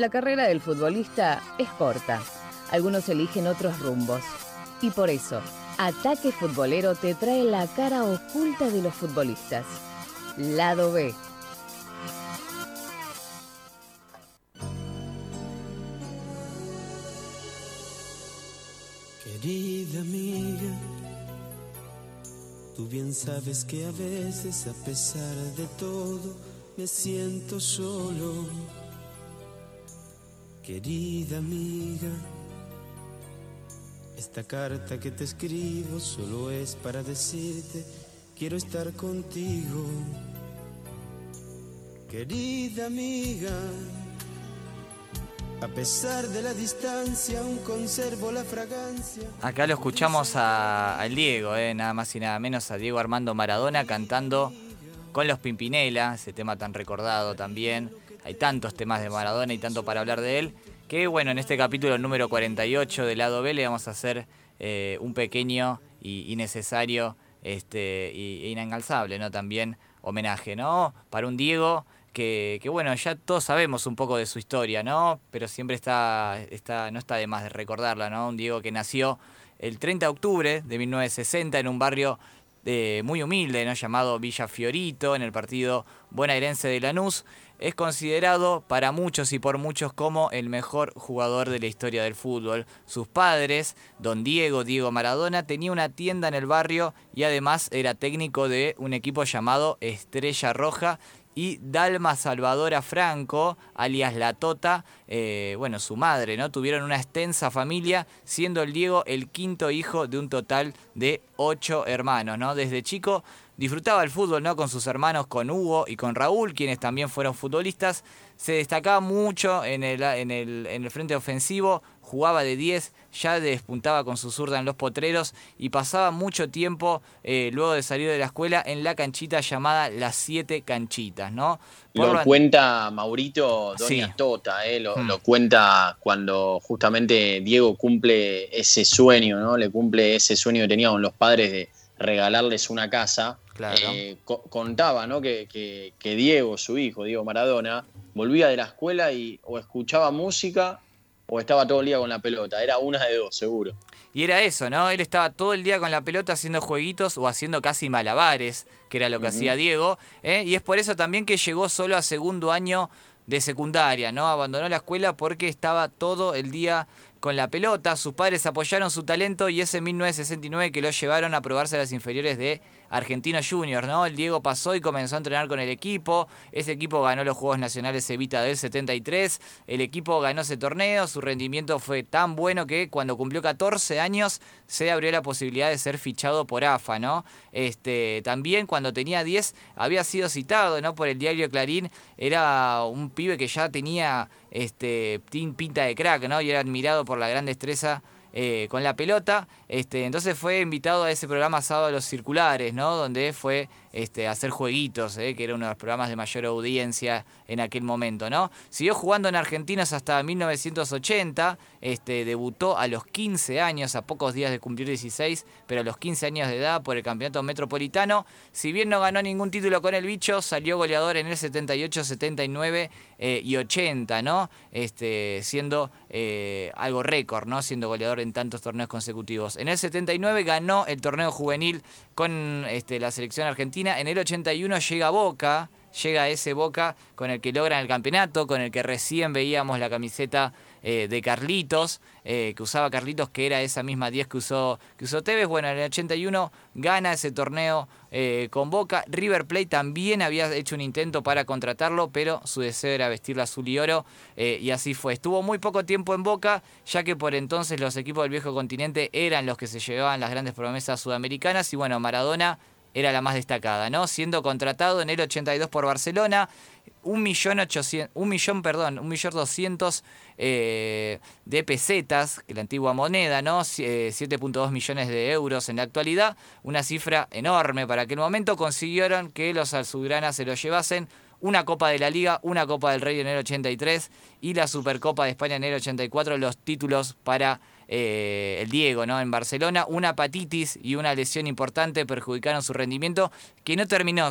La carrera del futbolista es corta. Algunos eligen otros rumbos. Y por eso, Ataque Futbolero te trae la cara oculta de los futbolistas. Lado B. Querida amiga, tú bien sabes que a veces a pesar de todo me siento solo. Querida amiga, esta carta que te escribo solo es para decirte, quiero estar contigo. Querida amiga, a pesar de la distancia, aún conservo la fragancia. Acá lo escuchamos a, Diego, eh, nada más y nada menos, a Diego Armando Maradona cantando con los Pimpinela, ese tema tan recordado también. Hay tantos temas de Maradona y tanto para hablar de él. Que bueno, en este capítulo número 48 del lado B le vamos a hacer eh, un pequeño y, necesario este, e inalcanzable, ¿no? También homenaje, ¿no? Para un Diego que, que, bueno, ya todos sabemos un poco de su historia, ¿no? Pero siempre está, está, no está de más de recordarla, ¿no? Un Diego que nació el 30 de octubre de 1960 en un barrio muy humilde, ¿no? llamado Villa Fiorito, en el partido bonaerense de Lanús es considerado para muchos y por muchos como el mejor jugador de la historia del fútbol. Sus padres, don Diego, Diego Maradona, tenía una tienda en el barrio y además era técnico de un equipo llamado Estrella Roja y Dalma Salvadora Franco, alias La Tota, eh, bueno, su madre, ¿no? Tuvieron una extensa familia, siendo el Diego el quinto hijo de un total de ocho hermanos, ¿no? Desde chico disfrutaba el fútbol ¿no? con sus hermanos, con Hugo y con Raúl, quienes también fueron futbolistas. Se destacaba mucho en el, en el, en el frente ofensivo, jugaba de 10, ya despuntaba con su zurda en los potreros y pasaba mucho tiempo eh, luego de salir de la escuela en la canchita llamada Las Siete Canchitas, ¿no? lo cuenta Maurito Doña Tota, eh, lo, hmm. lo, cuenta cuando justamente Diego cumple ese sueño, ¿no? Le cumple ese sueño que tenía con los padres de regalarles una casa eh, contaba ¿no? Que, Diego, su hijo, Diego Maradona, volvía de la escuela y o escuchaba música o estaba todo el día con la pelota. Era una de dos, seguro. Y era eso, ¿no? Él estaba todo el día con la pelota haciendo jueguitos o haciendo casi malabares, que era lo que hacía Diego. ¿eh? Y es por eso también que llegó solo a segundo año de secundaria, ¿no? Abandonó la escuela porque estaba todo el día con la pelota. Sus padres apoyaron su talento y ese 1969 que lo llevaron a probarse a las inferiores de Argentino Juniors, ¿no? El Diego pasó y comenzó a entrenar con el equipo. Ese equipo ganó los Juegos Nacionales Evita del 73. El equipo ganó ese torneo. Su rendimiento fue tan bueno que cuando cumplió 14 años se abrió la posibilidad de ser fichado por AFA, ¿no? Este, también cuando tenía 10 había sido citado, ¿no? Por el diario Clarín. Era un pibe que ya tenía este, pinta de crack, ¿no? Y era admirado por la gran destreza eh, con la pelota. Este, entonces fue invitado a ese programa Sábado los Circulares, ¿no? Donde fue este, hacer jueguitos, ¿eh? que era uno de los programas de mayor audiencia en aquel momento, ¿no? Siguió jugando en Argentinos hasta 1980, este, debutó a los 15 años, a pocos días de cumplir 16, pero a los 15 años de edad por el Campeonato Metropolitano. Si bien no ganó ningún título con el bicho, salió goleador en el 78, 79 eh, y 80, ¿no? Este, siendo eh, algo récord, ¿no? Siendo goleador en tantos torneos consecutivos. En el 79 ganó el torneo juvenil con este, la selección argentina. En el 81 llega Boca, llega ese Boca con el que logran el campeonato, con el que recién veíamos la camiseta eh, de Carlitos, eh, que usaba Carlitos, que era esa misma 10 que usó, que usó Tevez. Bueno, en el 81 gana ese torneo eh, con Boca. River Plate también había hecho un intento para contratarlo, pero su deseo era vestirla azul y oro, y así fue. Estuvo muy poco tiempo en Boca, ya que por entonces los equipos del viejo continente eran los que se llevaban las grandes promesas sudamericanas, y bueno, Maradona era la más destacada, ¿no? Siendo contratado en el 82 por Barcelona, un millón ochocientos, un millón, perdón, un millón doscientos eh, de pesetas, que la antigua moneda, ¿no? 7.2 eh, millones de euros en la actualidad, una cifra enorme para aquel momento. Consiguieron que los azulgranas se lo llevasen una Copa de la Liga, una Copa del Rey en el 83 y la Supercopa de España en el 84, los títulos para eh, el Diego, ¿no? En Barcelona, una hepatitis y una lesión importante perjudicaron su rendimiento, que no terminó,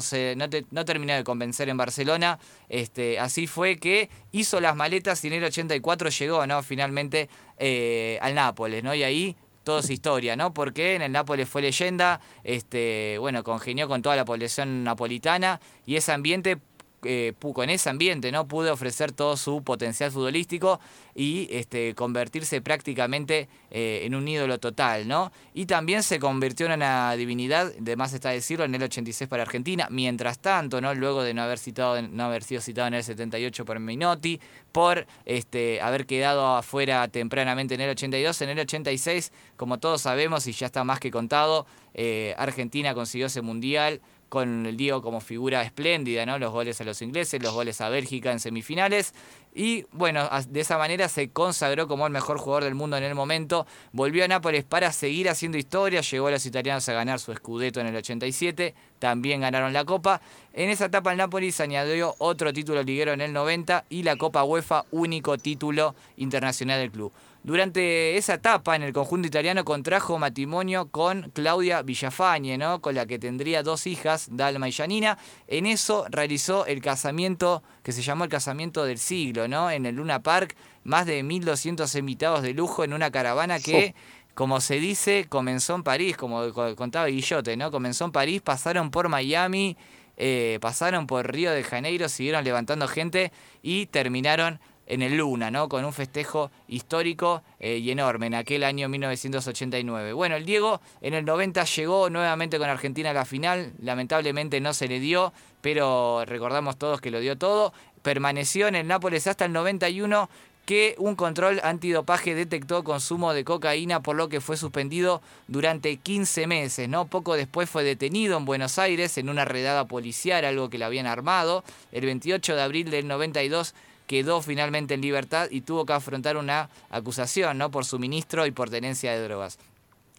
no, terminó de convencer en Barcelona. Este, así fue que hizo las maletas y en el 84 llegó, ¿no? Finalmente eh, al Nápoles, ¿no? Y ahí todo es historia, ¿no? Porque en el Nápoles fue leyenda, este, bueno, congenió con toda la población napolitana y ese ambiente eh, con ese ambiente, ¿no? Pudo ofrecer todo su potencial futbolístico y este, convertirse prácticamente eh, en un ídolo total, ¿no? Y también se convirtió en una divinidad, de más está decirlo, en el 86 para Argentina. Mientras tanto, ¿no? Luego de no haber, citado, no haber sido citado en el 78 por Minotti, por este, haber quedado afuera tempranamente en el 82, en el 86, como todos sabemos y ya está más que contado, eh, Argentina consiguió ese mundial con el Diego como figura espléndida, ¿no? Los goles a los ingleses, los goles a Bélgica en semifinales. Y bueno, de esa manera se consagró como el mejor jugador del mundo en el momento. Volvió a Nápoles para seguir haciendo historia. Llegó a los italianos a ganar su Scudetto en el 87. También ganaron la Copa. En esa etapa el Nápoles añadió otro título liguero en el 90 y la Copa UEFA, único título internacional del club. Durante esa etapa en el conjunto italiano contrajo matrimonio con Claudia Villafañe, ¿no? con la que tendría dos hijas, Dalma y Janina. En eso realizó el casamiento que se llamó el casamiento del siglo, ¿no? en el Luna Park, más de 1.200 invitados de lujo en una caravana que... como se dice, comenzó en París, como contaba Guillote, ¿no? Comenzó en París, pasaron por Miami, eh, pasaron por Río de Janeiro, siguieron levantando gente y terminaron en el Luna, ¿no? Con un festejo histórico eh, y enorme en aquel año 1989. Bueno, el Diego en el 90 llegó nuevamente con Argentina a la final, lamentablemente no se le dio, pero recordamos todos que lo dio todo. Permaneció en el Nápoles hasta el 91 que un control antidopaje detectó consumo de cocaína, por lo que fue suspendido durante 15 meses. ¿no? Poco después fue detenido en Buenos Aires en una redada policial, algo que le habían armado. El 28 de abril del 92 quedó finalmente en libertad y tuvo que afrontar una acusación ¿no? por suministro y por tenencia de drogas.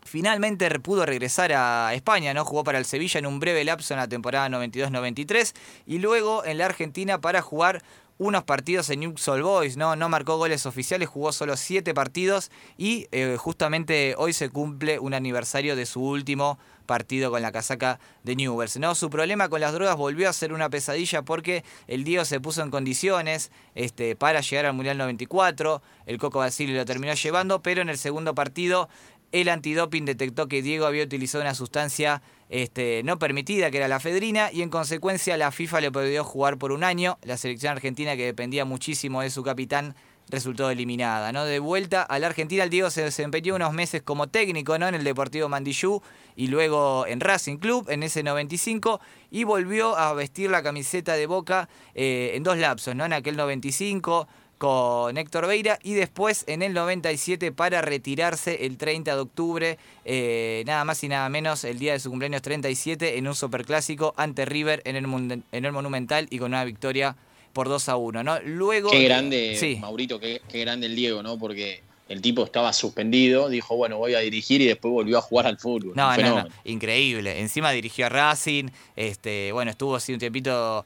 Finalmente pudo regresar a España, ¿no? Jugó para el Sevilla en un breve lapso en la temporada 92-93 y luego en la Argentina para jugar unos partidos en Newell's Boys, ¿no? No marcó goles oficiales, jugó solo siete partidos y eh, justamente hoy se cumple un aniversario de su último partido con la casaca de Newell's. ¿no? Su problema con las drogas volvió a ser una pesadilla porque el Diego se puso en condiciones este, para llegar al Mundial 94. El Coco Basile lo terminó llevando, pero en el segundo partido el antidoping detectó que Diego había utilizado una sustancia este, no permitida, que era la fedrina, y en consecuencia la FIFA le prohibió jugar por un año. La selección argentina, que dependía muchísimo de su capitán, resultó eliminada. ¿no? De vuelta a la Argentina, el Diego se desempeñó unos meses como técnico ¿no? en el Deportivo Mandillú y luego en Racing Club en ese 95 y volvió a vestir la camiseta de Boca eh, en dos lapsos, ¿no? en aquel 95 con Héctor Veira y después en el 97 para retirarse el 30 de octubre, eh, nada más y nada menos el día de su cumpleaños 37 en un superclásico ante River en el, en el Monumental y con una victoria por 2 a 1, ¿no? Luego. Qué grande, Maurito, qué, grande el Diego, ¿no? Porque el tipo estaba suspendido, dijo, bueno, voy a dirigir y después volvió a jugar al fútbol. No, no, increíble. Encima dirigió a Racing, este, bueno, estuvo así un tiempito,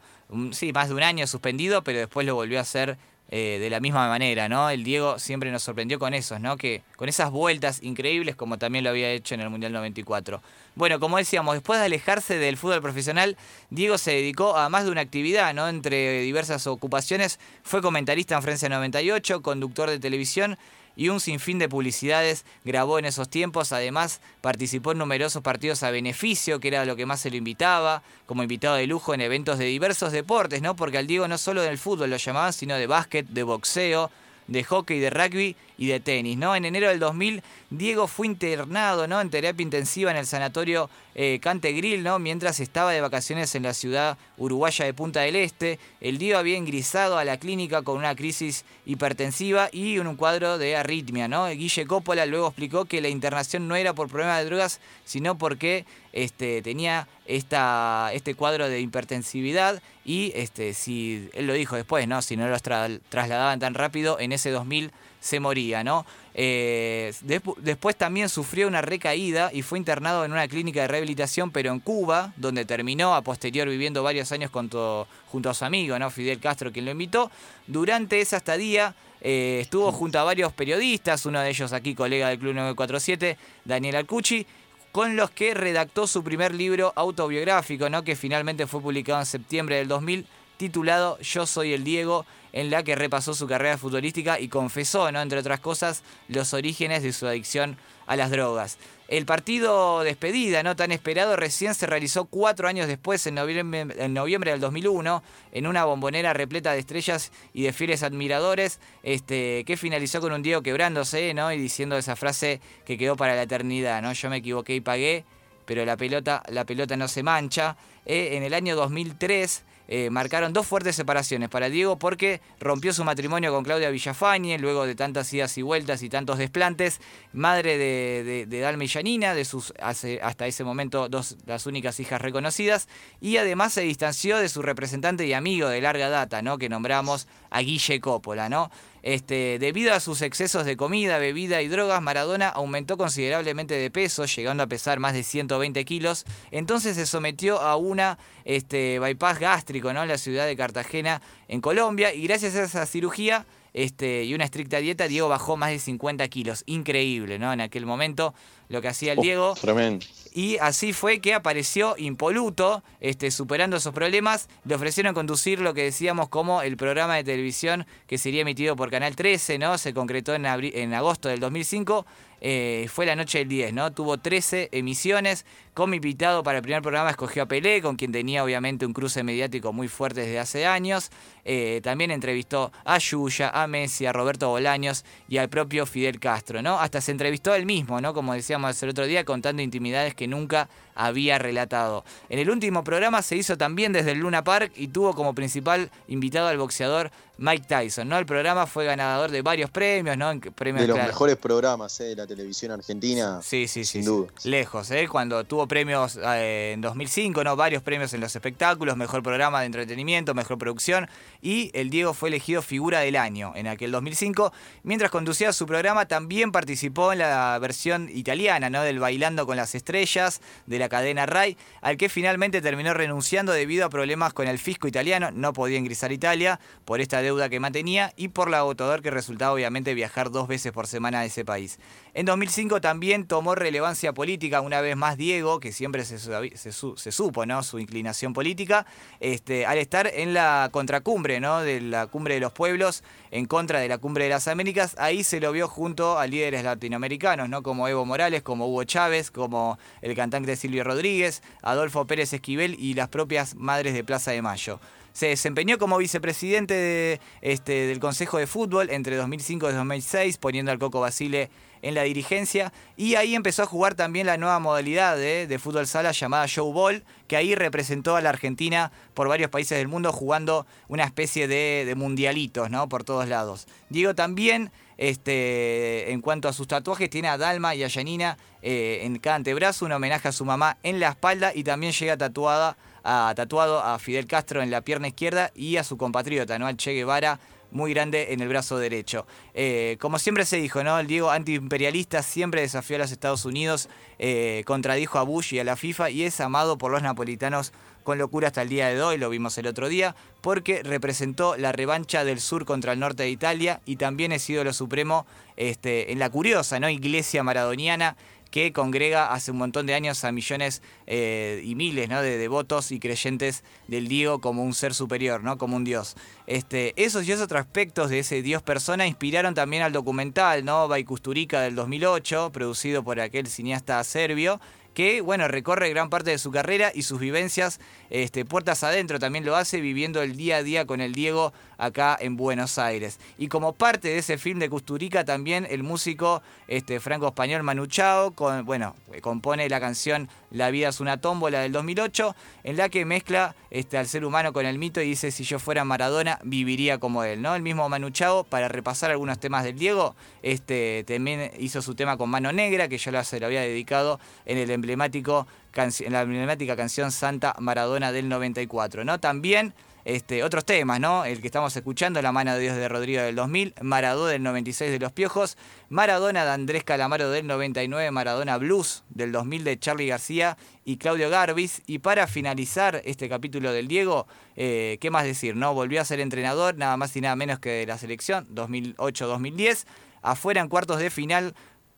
sí, más de un año suspendido, pero después lo volvió a hacer eh, de la misma manera, ¿no? El Diego siempre nos sorprendió con eso, ¿no? Que con esas vueltas increíbles como también lo había hecho en el Mundial 94. Bueno, como decíamos, después de alejarse del fútbol profesional, Diego se dedicó a más de una actividad, ¿no? Entre diversas ocupaciones, fue comentarista en Francia 98, conductor de televisión y un sinfín de publicidades grabó en esos tiempos. Además, participó en numerosos partidos a beneficio, que era lo que más se lo invitaba, como invitado de lujo en eventos de diversos deportes, ¿no? Porque al Diego no solo del fútbol lo llamaban, sino de básquet, de boxeo, de hockey, de rugby y de tenis, ¿no? En enero del 2000, Diego fue internado, ¿no? En terapia intensiva en el sanatorio eh, Cantegril, ¿no? Mientras estaba de vacaciones en la ciudad uruguaya de Punta del Este. El Diego había ingresado a la clínica con una crisis hipertensiva y un cuadro de arritmia, ¿no? Guille Coppola luego explicó que la internación no era por problemas de drogas, sino porque este, tenía esta, este cuadro de hipertensividad y este, si él lo dijo después, ¿no? Si no lo trasladaban tan rápido, en ese 2000 se moría, ¿no? Eh, después también sufrió una recaída y fue internado en una clínica de rehabilitación, pero en Cuba, donde terminó a posterior viviendo varios años junto a su amigo, ¿no? Fidel Castro, quien lo invitó. Durante esa estadía eh, estuvo junto a varios periodistas, uno de ellos aquí, colega del Club 947, Daniel Alcucci, con los que redactó su primer libro autobiográfico, ¿no? que finalmente fue publicado en septiembre del 2000, titulado Yo soy el Diego, en la que repasó su carrera futbolística y confesó, ¿no? entre otras cosas, los orígenes de su adicción a las drogas. El partido despedida, no tan esperado, recién se realizó cuatro años después, en noviembre, en noviembre del 2001, en una bombonera repleta de estrellas y de fieles admiradores, este, que finalizó con un Diego quebrándose ¿no? y diciendo esa frase que quedó para la eternidad. ¿no? Yo me equivoqué y pagué, pero la pelota, la pelota no se mancha. Eh, en el año 2003 eh, marcaron dos fuertes separaciones para Diego porque rompió su matrimonio con Claudia Villafañe luego de tantas idas y vueltas y tantos desplantes, madre de, Dalma y Janina, de sus hasta ese momento dos las únicas hijas reconocidas, y además se distanció de su representante y amigo de larga data, ¿no? que nombramos a Guille Coppola, ¿no? Este, debido a sus excesos de comida, bebida y drogas, Maradona aumentó considerablemente de peso, llegando a pesar más de 120 kilos. Entonces se sometió a una este, bypass gástrico en la ciudad de Cartagena, en Colombia, y gracias a esa cirugía este, y una estricta dieta, Diego bajó más de 50 kilos. Increíble, ¿no? En aquel momento lo que hacía el Diego. Tremendo. Y así fue que apareció impoluto, este, superando esos problemas. Le ofrecieron conducir lo que decíamos como el programa de televisión que sería emitido por Canal 13, ¿no? Se concretó en, en agosto del 2005. Eh, fue la noche del 10, ¿no? Tuvo 13 emisiones. Como invitado para el primer programa escogió a Pelé, con quien tenía obviamente un cruce mediático muy fuerte desde hace años. Eh, también entrevistó a Yuya, a Messi, a Roberto Bolaños y al propio Fidel Castro, ¿no? Hasta se entrevistó él mismo, ¿no? Como decíamos el otro día, contando intimidades que nunca había relatado. En el último programa se hizo también desde el Luna Park y tuvo como principal invitado al boxeador Mike Tyson, ¿no? El programa fue ganador de varios premios, ¿no? Premios, de los mejores programas ¿eh? de la televisión argentina. Sí, sí, sí. Sin duda. Lejos, ¿eh? Cuando tuvo premios eh, en 2005, ¿no? Varios premios en los espectáculos, mejor programa de entretenimiento, mejor producción. Y el Diego fue elegido figura del año en aquel 2005. Mientras conducía su programa, también participó en la versión italiana, ¿no? Del Bailando con las Estrellas, de la cadena RAI, al que finalmente terminó renunciando debido a problemas con el fisco italiano. No podía ingresar a Italia por esta deuda que mantenía y por la agotador que resultaba obviamente viajar dos veces por semana a ese país. En 2005 también tomó relevancia política una vez más Diego, que siempre se, supo ¿no? su inclinación política, este, al estar en la contracumbre ¿no? de la cumbre de los pueblos en contra de la cumbre de las Américas, ahí se lo vio junto a líderes latinoamericanos, ¿no? como Evo Morales, como Hugo Chávez, como el cantante Silvio Rodríguez, Adolfo Pérez Esquivel y las propias madres de Plaza de Mayo se desempeñó como vicepresidente este, del Consejo de Fútbol entre 2005 y 2006, poniendo al Coco Basile en la dirigencia. Y ahí empezó a jugar también la nueva modalidad de, fútbol sala llamada Show Ball, que ahí representó a la Argentina por varios países del mundo jugando una especie de, mundialitos, ¿no? Por todos lados. Diego también, este, en cuanto a sus tatuajes, tiene a Dalma y a Janina eh, en cada antebrazo, un homenaje a su mamá en la espalda y también llega tatuada ha tatuado a Fidel Castro en la pierna izquierda y a su compatriota, ¿no? Al Che Guevara muy grande en el brazo derecho. Eh, como siempre se dijo, ¿no? El Diego antiimperialista siempre desafió a los Estados Unidos, eh, contradijo a Bush y a la FIFA y es amado por los napolitanos con locura hasta el día de hoy, lo vimos el otro día, porque representó la revancha del sur contra el norte de Italia y también es ídolo supremo este, en la curiosa ¿no? iglesia maradoniana que congrega hace un montón de años a millones eh, y miles de devotos y creyentes del Diego como un ser superior, ¿no? como un dios. Este, esos y esos otros aspectos de ese dios persona inspiraron también al documental ¿no? Baikusturica del 2008, producido por aquel cineasta serbio, que bueno, recorre gran parte de su carrera y sus vivencias este, puertas adentro también lo hace viviendo el día a día con el Diego acá en Buenos Aires. Y como parte de ese film de Custurica también el músico este, franco-español Manu Chao, bueno, compone la canción La vida es una tómbola del 2008, en la que mezcla este, al ser humano con el mito y dice si yo fuera Maradona viviría como él, ¿no? El mismo Manu Chao, para repasar algunos temas del Diego, este, también hizo su tema con Mano Negra, que yo se lo había dedicado en el emblemático en la emblemática canción Santa Maradona del 94. ¿no? También este, otros temas, ¿no? El que estamos escuchando, La mano de Dios de Rodrigo del 2000, Maradona del 96 de Los Piojos, Maradona de Andrés Calamaro del 99, Maradona Blues del 2000 de Charlie García y Claudio Garbis. Y para finalizar este capítulo del Diego, eh, ¿qué más decir? no Volvió a ser entrenador, nada más y nada menos que de la selección, 2008-2010, afuera en cuartos de final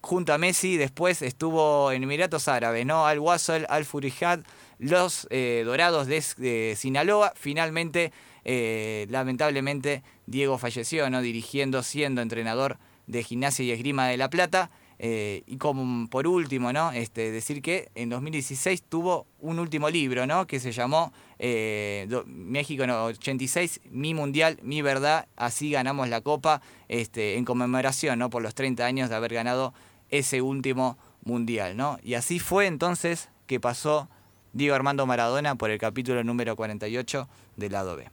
junto a Messi, después estuvo en Emiratos Árabes, ¿no? Al Wasl, Al Furijad, los eh, Dorados de, Sinaloa. Finalmente, eh, lamentablemente, Diego falleció, ¿no? Dirigiendo, siendo entrenador de gimnasia y esgrima de La Plata. Eh, y como por último, ¿no? Este, decir que en 2016 tuvo un último libro, ¿no? Que se llamó México 86, Mi Mundial, Mi Verdad, así ganamos la Copa, este, en conmemoración, ¿no? Por los 30 años de haber ganado ese último Mundial, ¿no? Y así fue entonces que pasó Diego Armando Maradona por el capítulo número 48 del lado B.